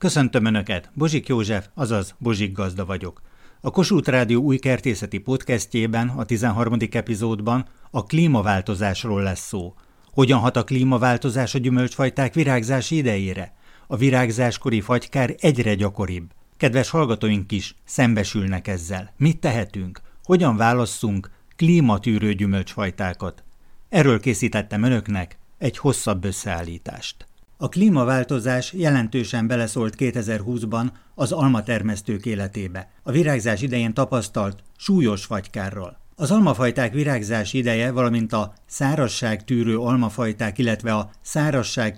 Köszöntöm Önöket, Bozsik József, azaz Bozsik Gazda vagyok. A Kossuth Rádió új kertészeti podcastjében, a 13. epizódban a klímaváltozásról lesz szó. Hogyan hat a klímaváltozás a gyümölcsfajták virágzási idejére? A virágzáskori fagykár egyre gyakoribb. Kedves hallgatóink is szembesülnek ezzel. Mit tehetünk? Hogyan válasszunk klímatűrő gyümölcsfajtákat? Erről készítettem önöknek egy hosszabb összeállítást. A klímaváltozás jelentősen beleszólt 2020-ban az almatermesztők életébe, a virágzás idején tapasztalt súlyos fagykárral. Az almafajták virágzás ideje, valamint a tűrő almafajták, illetve a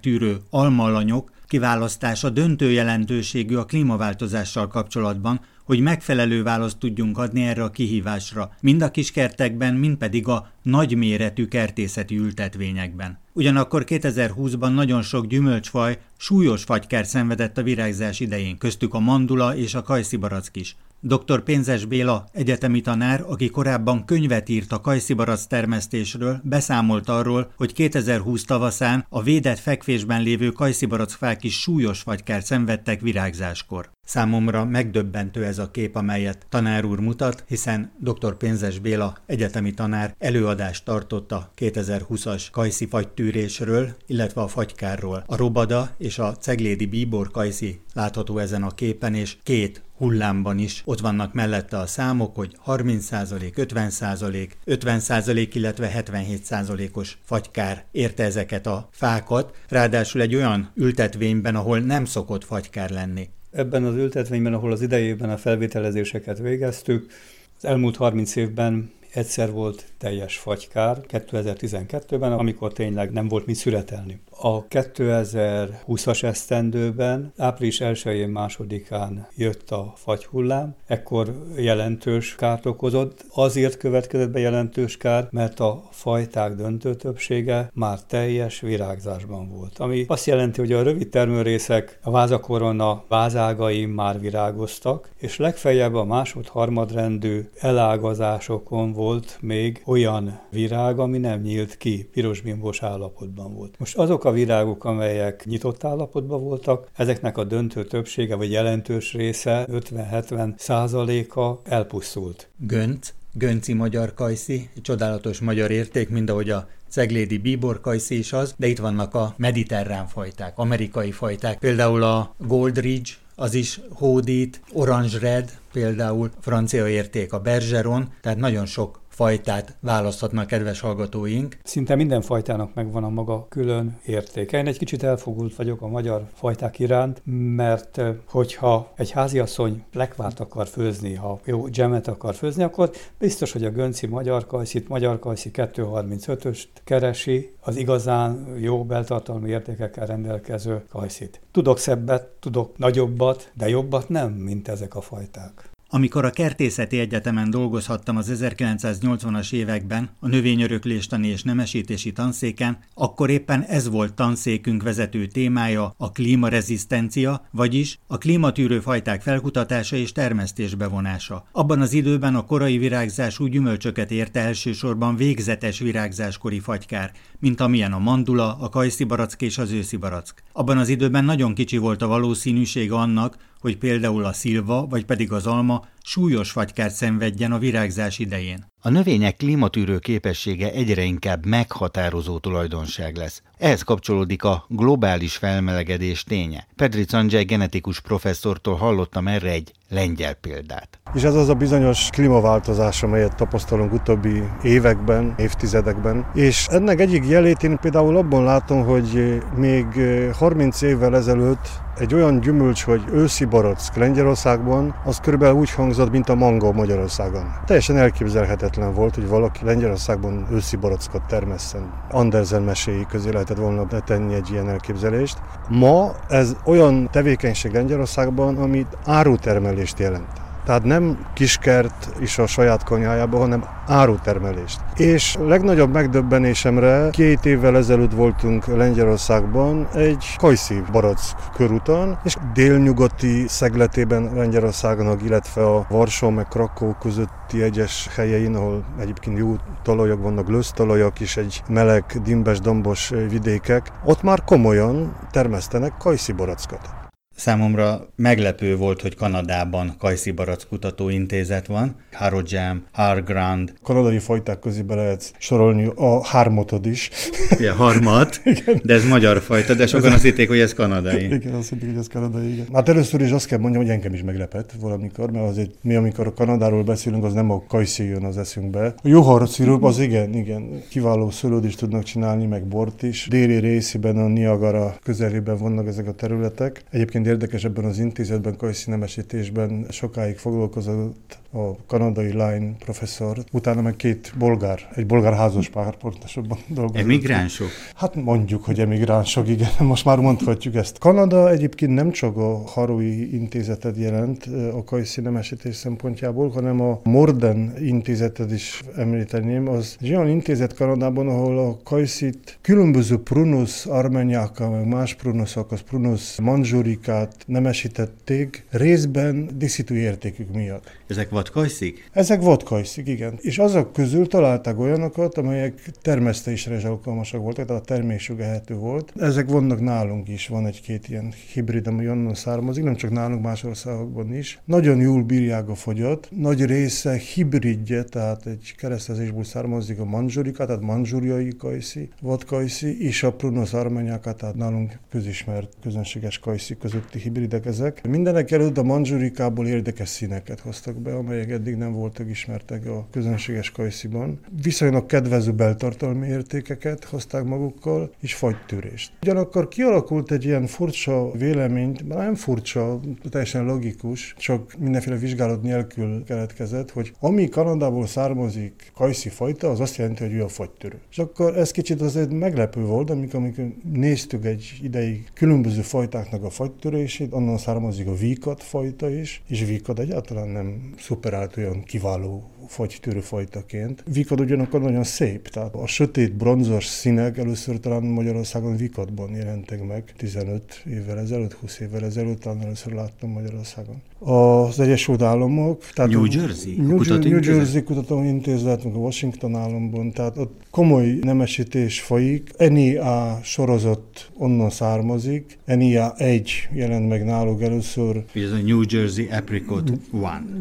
tűrő almalanyok kiválasztása döntő jelentőségű a klímaváltozással kapcsolatban, hogy megfelelő választ tudjunk adni erre a kihívásra, mind a kiskertekben, mind pedig a nagyméretű kertészeti ültetvényekben. Ugyanakkor 2020-ban nagyon sok gyümölcsfaj súlyos fagykár szenvedett a virágzás idején, köztük a mandula és a kajszibarack is. Dr. Pénzes Béla, egyetemi tanár, aki korábban könyvet írt a kajszibarack termesztésről, beszámolt arról, hogy 2020 tavaszán a védett fekvésben lévő kajszibarack fák is súlyos fagykár szenvedtek virágzáskor. Számomra megdöbbentő ez a kép, amelyet tanár úr mutat, hiszen dr. Pénzes Béla egyetemi tanár előadást tartott a 2020-as kajszi fagytűrésről, illetve a fagykárról. A robada és a ceglédi bíbor kajszi látható ezen a képen, és két hullámban is ott vannak mellette a számok, hogy 30%, 50%, 50%, illetve 77%-os fagykár érte ezeket a fákat, ráadásul egy olyan ültetvényben, ahol nem szokott fagykár lenni. Ebben az ültetvényben, ahol az idejében a felvételezéseket végeztük, az elmúlt 30 évben egyszer volt teljes fagykár 2012-ben, amikor tényleg nem volt mit szüretelni. A 2020-as esztendőben április 1-én másodikán jött a fagyhullám, ekkor jelentős kárt okozott. Azért következett be jelentős kár, mert a fajták döntő többsége már teljes virágzásban volt. Ami azt jelenti, hogy a rövid termőrészek, a vázakorona vázágai már virágoztak, és legfeljebb a másod-harmadrendű elágazásokon volt még olyan virág, ami nem nyílt ki, pirosbimbos állapotban volt. Most azok a virágok, amelyek nyitott állapotban voltak, ezeknek a döntő többsége, vagy jelentős része, 50-70 százaléka elpusztult. Gönc, Gönci magyar kajszi, egy csodálatos magyar érték, mint ahogy a ceglédi bíbor kajszi is az, de itt vannak a mediterrán fajták, amerikai fajták, például a Goldridge, az is hódít, Orange Red, például francia érték a Bergeron, tehát nagyon sok fajtát választhatnak kedves hallgatóink. Szinte minden fajtának megvan a maga külön értéke. Én egy kicsit elfogult vagyok a magyar fajták iránt, mert hogyha egy háziasszony lekvárt akar főzni, ha jó dzsemet akar főzni, akkor biztos, hogy a Gönci magyar kajszit, magyar kajszi 235-öst keresi, az igazán jó beltartalmi értékekkel rendelkező kajszit. Tudok szebbet, tudok nagyobbat, de jobbat nem, mint ezek a fajták. Amikor a Kertészeti Egyetemen dolgozhattam az 1980-as években a növényörökléstani és nemesítési tanszéken, akkor éppen ez volt tanszékünk vezető témája a klímarezisztencia, vagyis a klímatűrő fajták felkutatása és termesztés bevonása. Abban az időben a korai virágzású gyümölcsöket érte elsősorban végzetes virágzáskori fagykár, mint amilyen a mandula, a kajszibarack és az őszibarack. Abban az időben nagyon kicsi volt a valószínűség annak, hogy például a szilva vagy pedig az alma súlyos fagykárt szenvedjen a virágzás idején. A növények klímatűrő képessége egyre inkább meghatározó tulajdonság lesz. Ehhez kapcsolódik a globális felmelegedés ténye. Pedri Candzsely genetikus professzortól hallottam erre egy lengyel példát. És ez az a bizonyos klímaváltozás, amelyet tapasztalunk utóbbi években, évtizedekben. És ennek egyik jelét én például abban látom, hogy még 30 évvel ezelőtt egy olyan gyümölcs, hogy őszi barack Lengyelországban, az körülbelül úgy hangzott, mint a mango Magyarországon. Teljesen elképzelhetetlen volt, hogy valaki Lengyelországban őszi barackot termesszen. Andersen meséi közé lehetett volna tenni egy ilyen elképzelést. Ma ez olyan tevékenység Lengyelországban, amit árutermelést jelent. Tehát nem kiskert is a saját konyhájában, hanem árutermelést. És legnagyobb megdöbbenésemre két évvel ezelőtt voltunk Lengyelországban egy kajszi barack körúton, és délnyugati szegletében Lengyelországnak, illetve a Varsó meg Krakó közötti egyes helyein, ahol egyébként jó talajok vannak, lösztalajok és egy meleg, dimbes, dombos vidékek, ott már komolyan termesztenek kajszi barackot. Számomra meglepő volt, hogy Kanadában Kajszi Barack Kutatóintézet van, Harojam, Hargrand. Kanadai fajták közé be lehet sorolni a hármatod is. Ja, harmat, de ez magyar fajta, de sokan azt hitték, hogy ez kanadai. Igen, azt hitték, hogy ez kanadai, igen. Hát először is azt kell mondjam, hogy engem is meglepett valamikor, mert azért mi, amikor a Kanadáról beszélünk, az nem a kajszi jön az eszünkbe. A juhar szirup, az igen, igen, kiváló szőlőt is tudnak csinálni, meg bort is. Déli részében a Niagara közelében vannak ezek a területek. Egyébként érdekes ebben az intézetben, kajszi nemesítésben sokáig foglalkozott a kanadai line professzor, utána meg két bolgár, egy bolgár házas pár pontosabban dolgozott. Emigránsok? Hát mondjuk, hogy emigránsok, igen, most már mondhatjuk ezt. Kanada egyébként nem csak a Harui intézetet jelent a kajszi nemesítés szempontjából, hanem a Morden intézetet is említeném. Az egy olyan intézet Kanadában, ahol a kajszit különböző prunus armeniákkal, meg más prunusok, az prunus manzsurikát nemesítették, részben díszítő értékük miatt. Ezek vadkajszik? Ezek vadkajszik, igen. És azok közül találtak olyanokat, amelyek termesztésre is alkalmasak voltak, tehát a termésük ehető volt. Ezek vannak nálunk is, van egy-két ilyen hibrid, ami onnan származik, nem csak nálunk, más országokban is. Nagyon jól bírják a fogyat, nagy része hibridje, tehát egy keresztezésből származik a manzsurika, tehát manzsuriai kajszi, vadkajszi, és a prunus armanyáka, tehát nálunk közismert közönséges kajszi közötti hibridek ezek. Mindenek előtt a manzsurikából érdekes színeket hoztak be, amelyek eddig nem voltak ismertek a közönséges kajsziban. Viszonylag kedvező beltartalmi értékeket hozták magukkal, és fagytűrést. Ugyanakkor kialakult egy ilyen furcsa vélemény, nem furcsa, teljesen logikus, csak mindenféle vizsgálat nélkül keletkezett, hogy ami Kanadából származik kajszi fajta, az azt jelenti, hogy ő a fagytörő. És akkor ez kicsit azért meglepő volt, amikor, amikor néztük egy ideig különböző fajtáknak a fagytörését, onnan származik a víkat fajta is, és víkat egyáltalán nem szuperált olyan kiváló fagytörő fajtaként. Vikad ugyanakkor nagyon szép, tehát a sötét bronzos színek először talán Magyarországon vikadban jelentek meg 15 évvel ezelőtt, 20 évvel ezelőtt, talán először láttam Magyarországon. Az Egyesült Államok, tehát New Jersey, New, New Jersey Kutatóintézet, meg a Washington államban, tehát ott komoly nemesítés folyik. NIA sorozat onnan származik, NIA 1 jelent meg náluk először. Ez a New Jersey Apricot 1.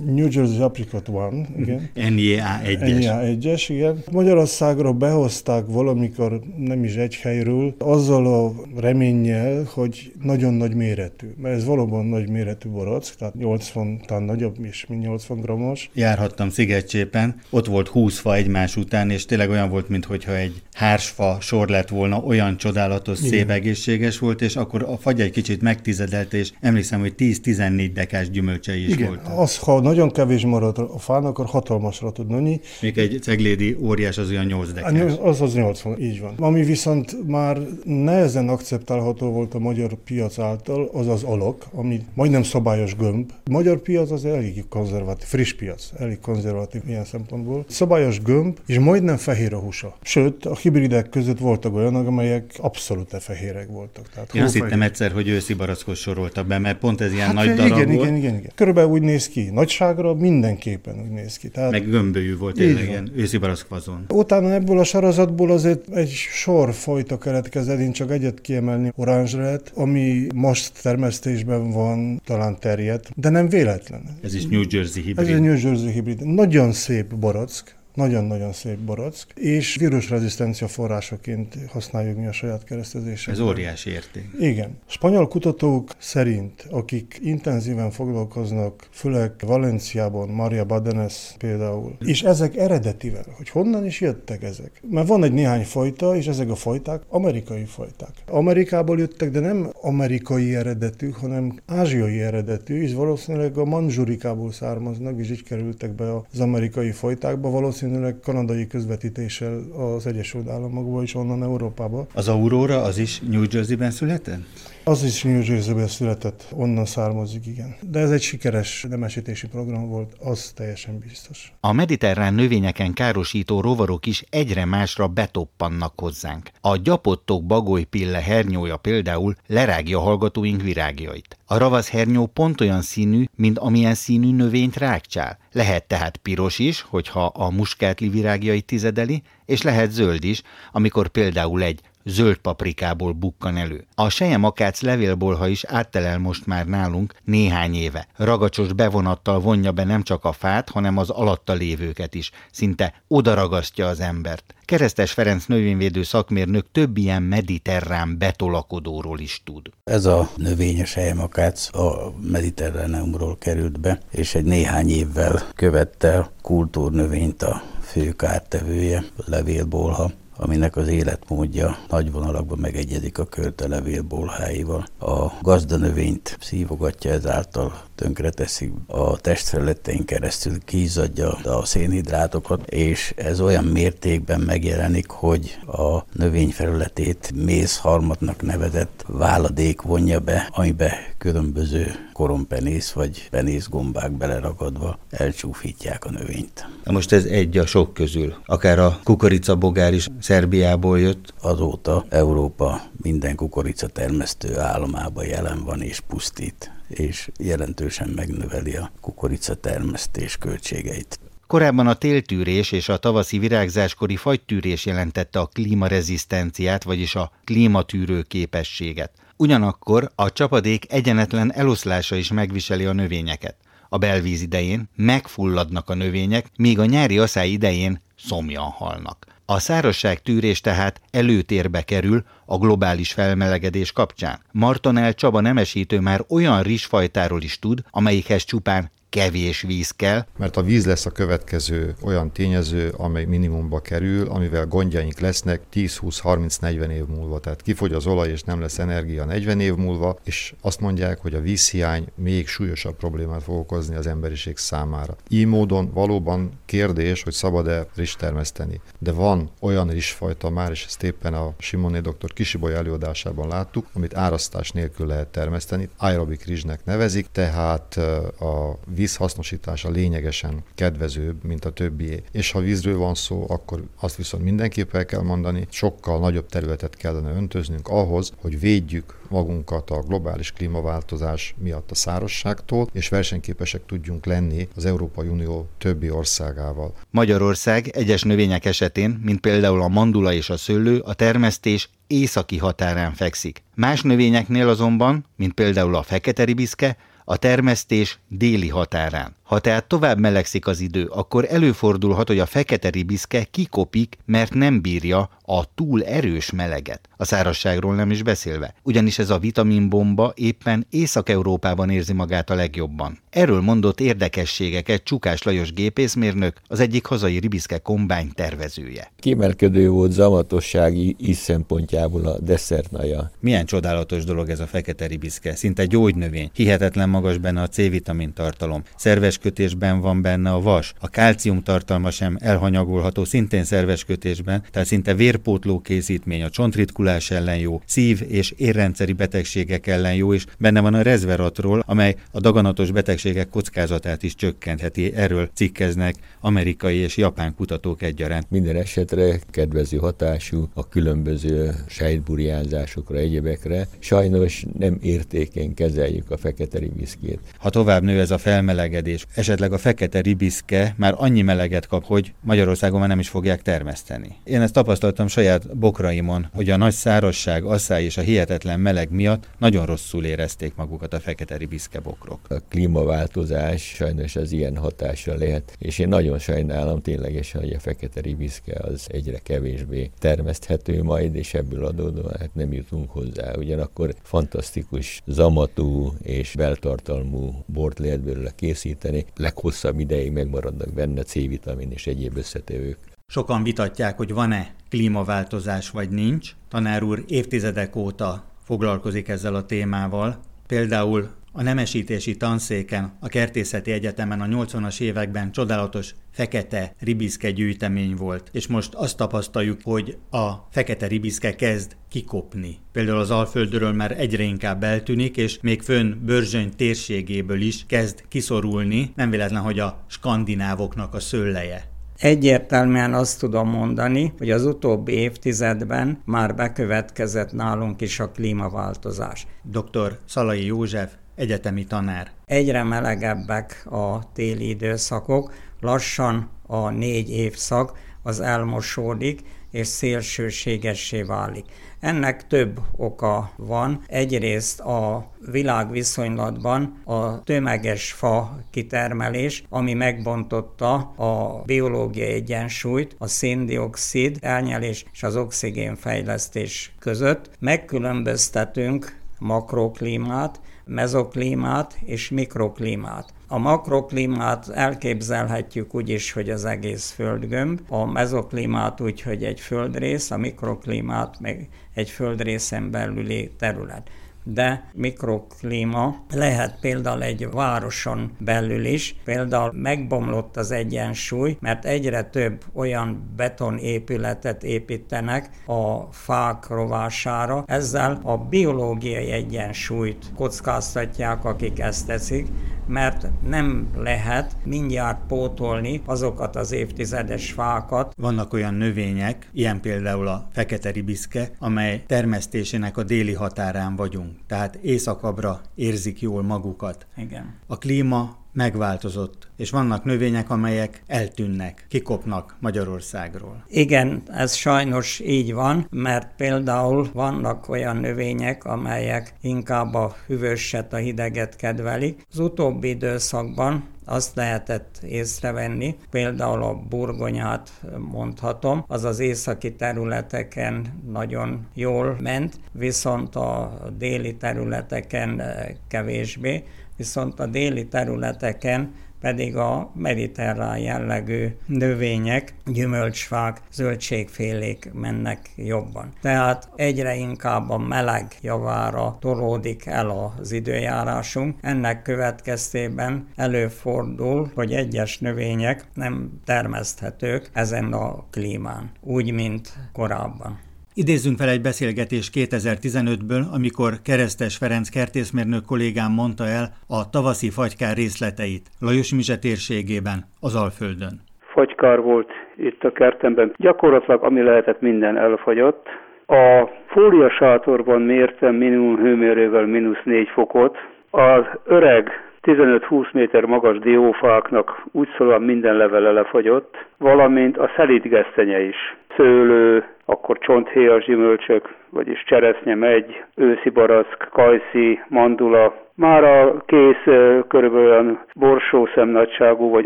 New Jersey Apricot 1, igen. NIA 1-es. NIA 1-es, igen. Magyarországra behozták valamikor, nem is egy helyről, azzal a reménnyel, hogy nagyon nagy méretű. Mert ez valóban nagy méretű barack, tehát 80, talán nagyobb is, mint 80 grammos. Járhattam Szigetcsépen, ott volt 20 fa egymás után, és tényleg olyan volt, mintha egy hársfa sor lett volna, olyan csodálatos, Igen. szép, egészséges volt, és akkor a fagy egy kicsit megtizedelt, és emlékszem, hogy 10-14 dekás gyümölcsei is Igen. voltak. Az, ha nagyon kevés marad a fán, akkor hatalmasra tud nőni. Még egy ceglédi óriás az olyan 8 dekás. Az az 80, így van. Ami viszont már nehezen akceptálható volt a magyar piac által, az az alak, ami majdnem szabályos gömb. A magyar piac az elég konzervatív, friss piac, elég konzervatív ilyen szempontból. Szabályos gömb, és majdnem fehér a húsa. Sőt, a hibridek között voltak olyanok, amelyek abszolút fehérek voltak. Tehát Én azt hittem egyszer, hogy őszi barackos soroltak be, mert pont ez ilyen hát, nagy darab igen, volt. Igen, igen, igen. Körülbelül úgy néz ki. Nagyságra mindenképpen úgy néz ki. Tehát... Meg gömbölyű volt tényleg ilyen őszi barack fazon. Utána ebből a sorozatból azért egy sor fajta keletkezett, én csak egyet kiemelni, oranzsret, ami most termesztésben van, talán terjedt, de nem véletlen. Ez is New Jersey hibrid. Ez egy New Jersey hibrid. Nagyon szép barack, nagyon-nagyon szép barack, és vírusrezisztencia forrásaként használjuk mi a saját keresztezésekben. Ez óriási érték. Igen. Spanyol kutatók szerint, akik intenzíven foglalkoznak, főleg Valenciában, Maria Badenes például, és ezek eredetivel, hogy honnan is jöttek ezek. Mert van egy néhány fajta, és ezek a fajták amerikai fajták. Amerikából jöttek, de nem amerikai eredetű, hanem ázsiai eredetű, és valószínűleg a manzsurikából származnak, és így kerültek be az amerikai fajtákba, valószínűleg valószínűleg kanadai közvetítéssel az Egyesült Államokba és onnan Európába. Az Aurora az is New Jersey-ben született? Az is Jersey-ben született, onnan származik, igen. De ez egy sikeres nemesítési program volt, az teljesen biztos. A mediterrán növényeken károsító rovarok is egyre másra betoppannak hozzánk. A gyapottok bagolypille hernyója például lerágja hallgatóink virágjait. A ravaszhernyó pont olyan színű, mint amilyen színű növényt rákcsál. Lehet tehát piros is, hogyha a muskátli virágjait tizedeli, és lehet zöld is, amikor például egy zöld paprikából bukkan elő. A sejemakács levélbolha is áttelel most már nálunk néhány éve. Ragacsos bevonattal vonja be nem csak a fát, hanem az alatta lévőket is. Szinte odaragasztja az embert. Keresztes Ferenc növényvédő szakmérnök több ilyen mediterrán betolakodóról is tud. Ez a növényes helymakác a mediterráneumról került be, és egy néhány évvel követte kultúrnövényt a fő kártevője, levélbolha, aminek az életmódja nagy vonalakban megegyedik a körtelevél bolháival. A gazdanövényt szívogatja ezáltal tönkreteszi a testfelületein keresztül, kízadja a szénhidrátokat, és ez olyan mértékben megjelenik, hogy a növény felületét mézharmatnak nevezett váladék vonja be, amibe különböző korompenész vagy penész gombák beleragadva elcsúfítják a növényt. Na most ez egy a sok közül. Akár a kukoricabogár is Szerbiából jött. Azóta Európa minden kukorica termesztő állomába jelen van és pusztít és jelentősen megnöveli a kukorica termesztés költségeit. Korábban a téltűrés és a tavaszi virágzáskori fagytűrés jelentette a klímarezisztenciát, vagyis a klímatűrő képességet. Ugyanakkor a csapadék egyenetlen eloszlása is megviseli a növényeket. A belvíz idején megfulladnak a növények, míg a nyári aszály idején szomjan halnak. A szárazság tűrés tehát előtérbe kerül a globális felmelegedés kapcsán. Martonel Csaba nemesítő már olyan rizsfajtáról is tud, amelyikhez csupán kevés víz kell. Mert a víz lesz a következő olyan tényező, amely minimumba kerül, amivel gondjaink lesznek 10-20-30-40 év múlva. Tehát kifogy az olaj, és nem lesz energia 40 év múlva, és azt mondják, hogy a vízhiány még súlyosabb problémát fog okozni az emberiség számára. Így módon valóban kérdés, hogy szabad-e rizs termeszteni. De van olyan rizsfajta már, és ezt éppen a Simoné doktor Kisiboly előadásában láttuk, amit árasztás nélkül lehet termeszteni. Aerobik rizsnek nevezik, tehát a vízhasznosítása lényegesen kedvezőbb, mint a többié. És ha vízről van szó, akkor azt viszont mindenképp el kell mondani, sokkal nagyobb területet kellene öntöznünk ahhoz, hogy védjük magunkat a globális klímaváltozás miatt a szárazságtól, és versenyképesek tudjunk lenni az Európai Unió többi országával. Magyarország egyes növények esetén, mint például a mandula és a szőlő, a termesztés északi határán fekszik. Más növényeknél azonban, mint például a fekete ribiszke, a termesztés déli határán. Ha tehát tovább melegszik az idő, akkor előfordulhat, hogy a fekete ribiszke kikopik, mert nem bírja a túl erős meleget. A szárazságról nem is beszélve, ugyanis ez a vitaminbomba éppen Észak-Európában érzi magát a legjobban. Erről mondott érdekességeket Csukás Lajos gépészmérnök, az egyik hazai ribiszke kombány tervezője. Kiemelkedő volt zamatossági is szempontjából a desszertnaja. Milyen csodálatos dolog ez a fekete ribiszke, szinte gyógynövény, hihetetlen magas benne a C-vitamin tartalom, szerves kötésben van benne a vas, a kálcium tartalma sem elhanyagolható, szintén szerves kötésben, tehát szinte vérpótló készítmény, a csontritkulás ellen jó, szív- és érrendszeri betegségek ellen jó, és benne van a rezveratról, amely a daganatos betegségek kockázatát is csökkentheti. Erről cikkeznek amerikai és japán kutatók egyaránt. Minden esetre kedvező hatású a különböző sejtburjánzásokra, egyebekre. Sajnos nem értékén kezeljük a fekete ribiszkét. Ha tovább nő ez a felmelegedés, esetleg a fekete ribiszke már annyi meleget kap, hogy Magyarországon már nem is fogják termeszteni. Én ezt tapasztaltam saját bokraimon, hogy a nagy szárazság, asszály és a hihetetlen meleg miatt nagyon rosszul érezték magukat a fekete ribiszke bokrok. A klímaváltozás sajnos az ilyen hatással lehet, és én nagyon sajnálom ténylegesen, hogy a fekete ribiszke az egyre kevésbé termeszthető majd, és ebből adódóan hát nem jutunk hozzá. Ugyanakkor fantasztikus zamatú és beltartalmú bort lehet belőle készíteni, leghosszabb ideig megmaradnak benne C-vitamin és egyéb összetevők. Sokan vitatják, hogy van-e klímaváltozás vagy nincs. Tanár úr évtizedek óta foglalkozik ezzel a témával. Például a nemesítési tanszéken, a Kertészeti Egyetemen a 80-as években csodálatos fekete ribiszke gyűjtemény volt, és most azt tapasztaljuk, hogy a fekete ribiszke kezd kikopni. Például az Alföldről már egyre inkább eltűnik, és még fönn Börzsöny térségéből is kezd kiszorulni, nem véletlen, hogy a skandinávoknak a szőleje. Egyértelműen azt tudom mondani, hogy az utóbbi évtizedben már bekövetkezett nálunk is a klímaváltozás. Dr. Szalai József, egyetemi tanár. Egyre melegebbek a téli időszakok, lassan a négy évszak az elmosódik, és szélsőségessé válik. Ennek több oka van. Egyrészt a világviszonylatban a tömeges fa kitermelés, ami megbontotta a biológiai egyensúlyt, a széndiokszid elnyelés és az oxigén fejlesztés között. Megkülönböztetünk makroklímát, mezoklímát és mikroklímát. A makroklímát elképzelhetjük úgy is, hogy az egész földgömb, a mezoklímát úgy, hogy egy földrész, a mikroklímát meg egy földrészen belüli terület de mikroklíma lehet például egy városon belül is. Például megbomlott az egyensúly, mert egyre több olyan betonépületet építenek a fák rovására. Ezzel a biológiai egyensúlyt kockáztatják, akik ezt teszik, mert nem lehet mindjárt pótolni azokat az évtizedes fákat. Vannak olyan növények, ilyen például a fekete ribiszke, amely termesztésének a déli határán vagyunk, tehát északabbra érzik jól magukat. Igen. A klíma megváltozott, és vannak növények, amelyek eltűnnek, kikopnak Magyarországról. Igen, ez sajnos így van, mert például vannak olyan növények, amelyek inkább a hűvöset, a hideget kedvelik. Az utóbbi időszakban azt lehetett észrevenni, például a burgonyát mondhatom, az az északi területeken nagyon jól ment, viszont a déli területeken kevésbé viszont a déli területeken pedig a mediterrán jellegű növények, gyümölcsfák, zöldségfélék mennek jobban. Tehát egyre inkább a meleg javára tolódik el az időjárásunk. Ennek következtében előfordul, hogy egyes növények nem termeszthetők ezen a klímán, úgy, mint korábban. Idézzünk fel egy beszélgetést 2015-ből, amikor Keresztes Ferenc kertészmérnök kollégám mondta el a tavaszi fagykár részleteit Lajos Mizse térségében, az Alföldön. Fagykár volt itt a kertemben. Gyakorlatilag ami lehetett, minden elfagyott. A fóliasátorban mértem minimum hőmérővel mínusz 4 fokot. Az öreg 15-20 méter magas diófáknak úgy szóval minden levele lefagyott, valamint a szelíd gesztenye is. Szőlő, akkor csonthéjas gyümölcsök, vagyis cseresznye, megy, őszi baraszk, kajszi, mandula, már a kész körülbelül borsó szemnagyságú, vagy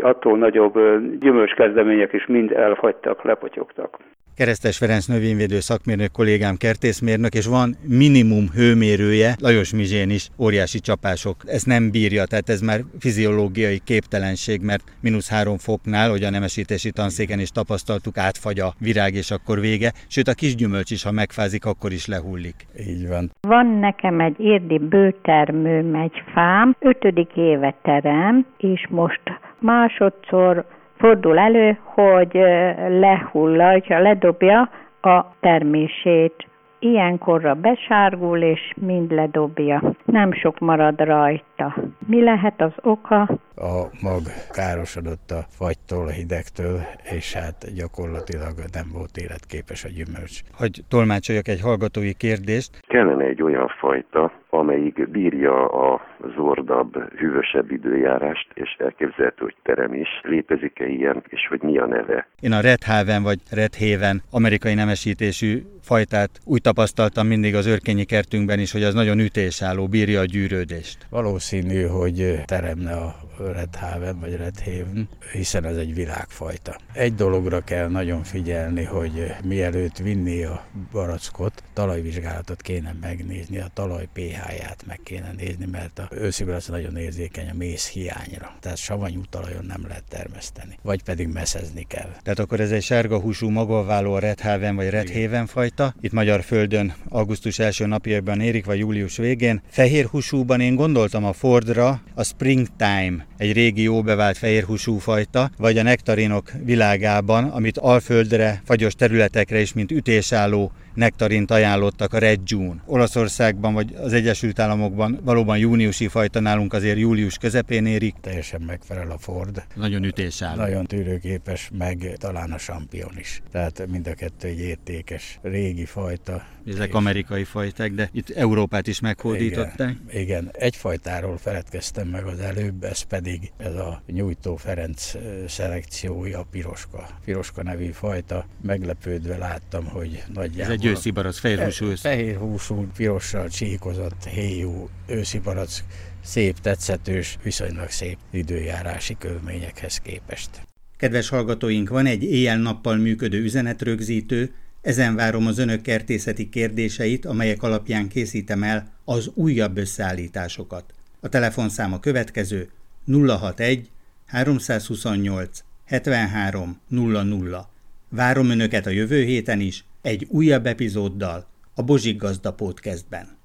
attól nagyobb gyümölcskezdemények is mind elfagytak, lepotyogtak. Keresztes Ferenc növényvédő szakmérnök kollégám kertészmérnök, és van minimum hőmérője, Lajos Mizsén is óriási csapások. Ez nem bírja, tehát ez már fiziológiai képtelenség, mert mínusz három foknál, hogy a nemesítési tanszéken is tapasztaltuk, átfagy a virág, és akkor vége. Sőt, a kis gyümölcs is, ha megfázik, akkor is lehullik. Így van. Van nekem egy érdi bőtermőm, egy fám, ötödik éve terem, és most másodszor fordul elő, hogy lehulla, hogyha ledobja a termését. Ilyenkorra besárgul, és mind ledobja. Nem sok marad rajta. Mi lehet az oka? A mag károsodott a fagytól, a hidegtől, és hát gyakorlatilag nem volt életképes a gyümölcs. Hogy tolmácsoljak egy hallgatói kérdést. Kellene egy olyan fajta, amelyik bírja a zordabb, hűvösebb időjárást, és elképzelhető, hogy terem is. Létezik-e ilyen, és hogy mi a neve? Én a Red Haven vagy Red Haven amerikai nemesítésű fajtát úgy tapasztaltam mindig az örkényi kertünkben is, hogy az nagyon ütésálló, bírja a gyűrődést. Valószínű, hogy teremne a Red Haven vagy Red Haven, hiszen ez egy világfajta. Egy dologra kell nagyon figyelni, hogy mielőtt vinni a barackot, talajvizsgálatot kéne megnézni, a talaj pH-ját meg kéne nézni, mert a ősziből nagyon érzékeny a mész hiányra. Tehát savanyú talajon nem lehet termeszteni. Vagy pedig meszezni kell. Tehát akkor ez egy sárga húsú magolváló a Red Haven vagy Red Haven fajta. Itt magyar földön augusztus első napjaiban érik, vagy július végén. Fehér húsúban én gondoltam a Fordra, a Springtime, egy régi jó bevált fehérhúsú fajta, vagy a nektarinok világában, amit alföldre, fagyos területekre is, mint ütésálló nektarint ajánlottak a Red June. Olaszországban vagy az Egyesült Államokban valóban júniusi fajta nálunk azért július közepén érik. Teljesen megfelel a Ford. Nagyon ütésálló. Nagyon tűrőképes, meg talán a Champion is. Tehát mind a kettő egy értékes régi fajta. Ezek és... amerikai fajták, de itt Európát is meghódították. Igen, igen. egy fajtáról feledkeztem meg az előbb, ez pedig pedig ez a Nyújtó Ferenc szelekciója, a piroska. Piroska nevű fajta. Meglepődve láttam, hogy nagyjából... Ez egy őszibarac, fehérhúsú ősz. Fehérhúsú, pirossal csíkozott, héjú őszibarac, szép, tetszetős, viszonylag szép időjárási körülményekhez képest. Kedves hallgatóink, van egy éjjel-nappal működő üzenetrögzítő, ezen várom az önök kertészeti kérdéseit, amelyek alapján készítem el az újabb összeállításokat. A telefonszám a következő 061 328 73 00. Várom önöket a jövő héten is egy újabb epizóddal a Bozsik Gazda Podcastben.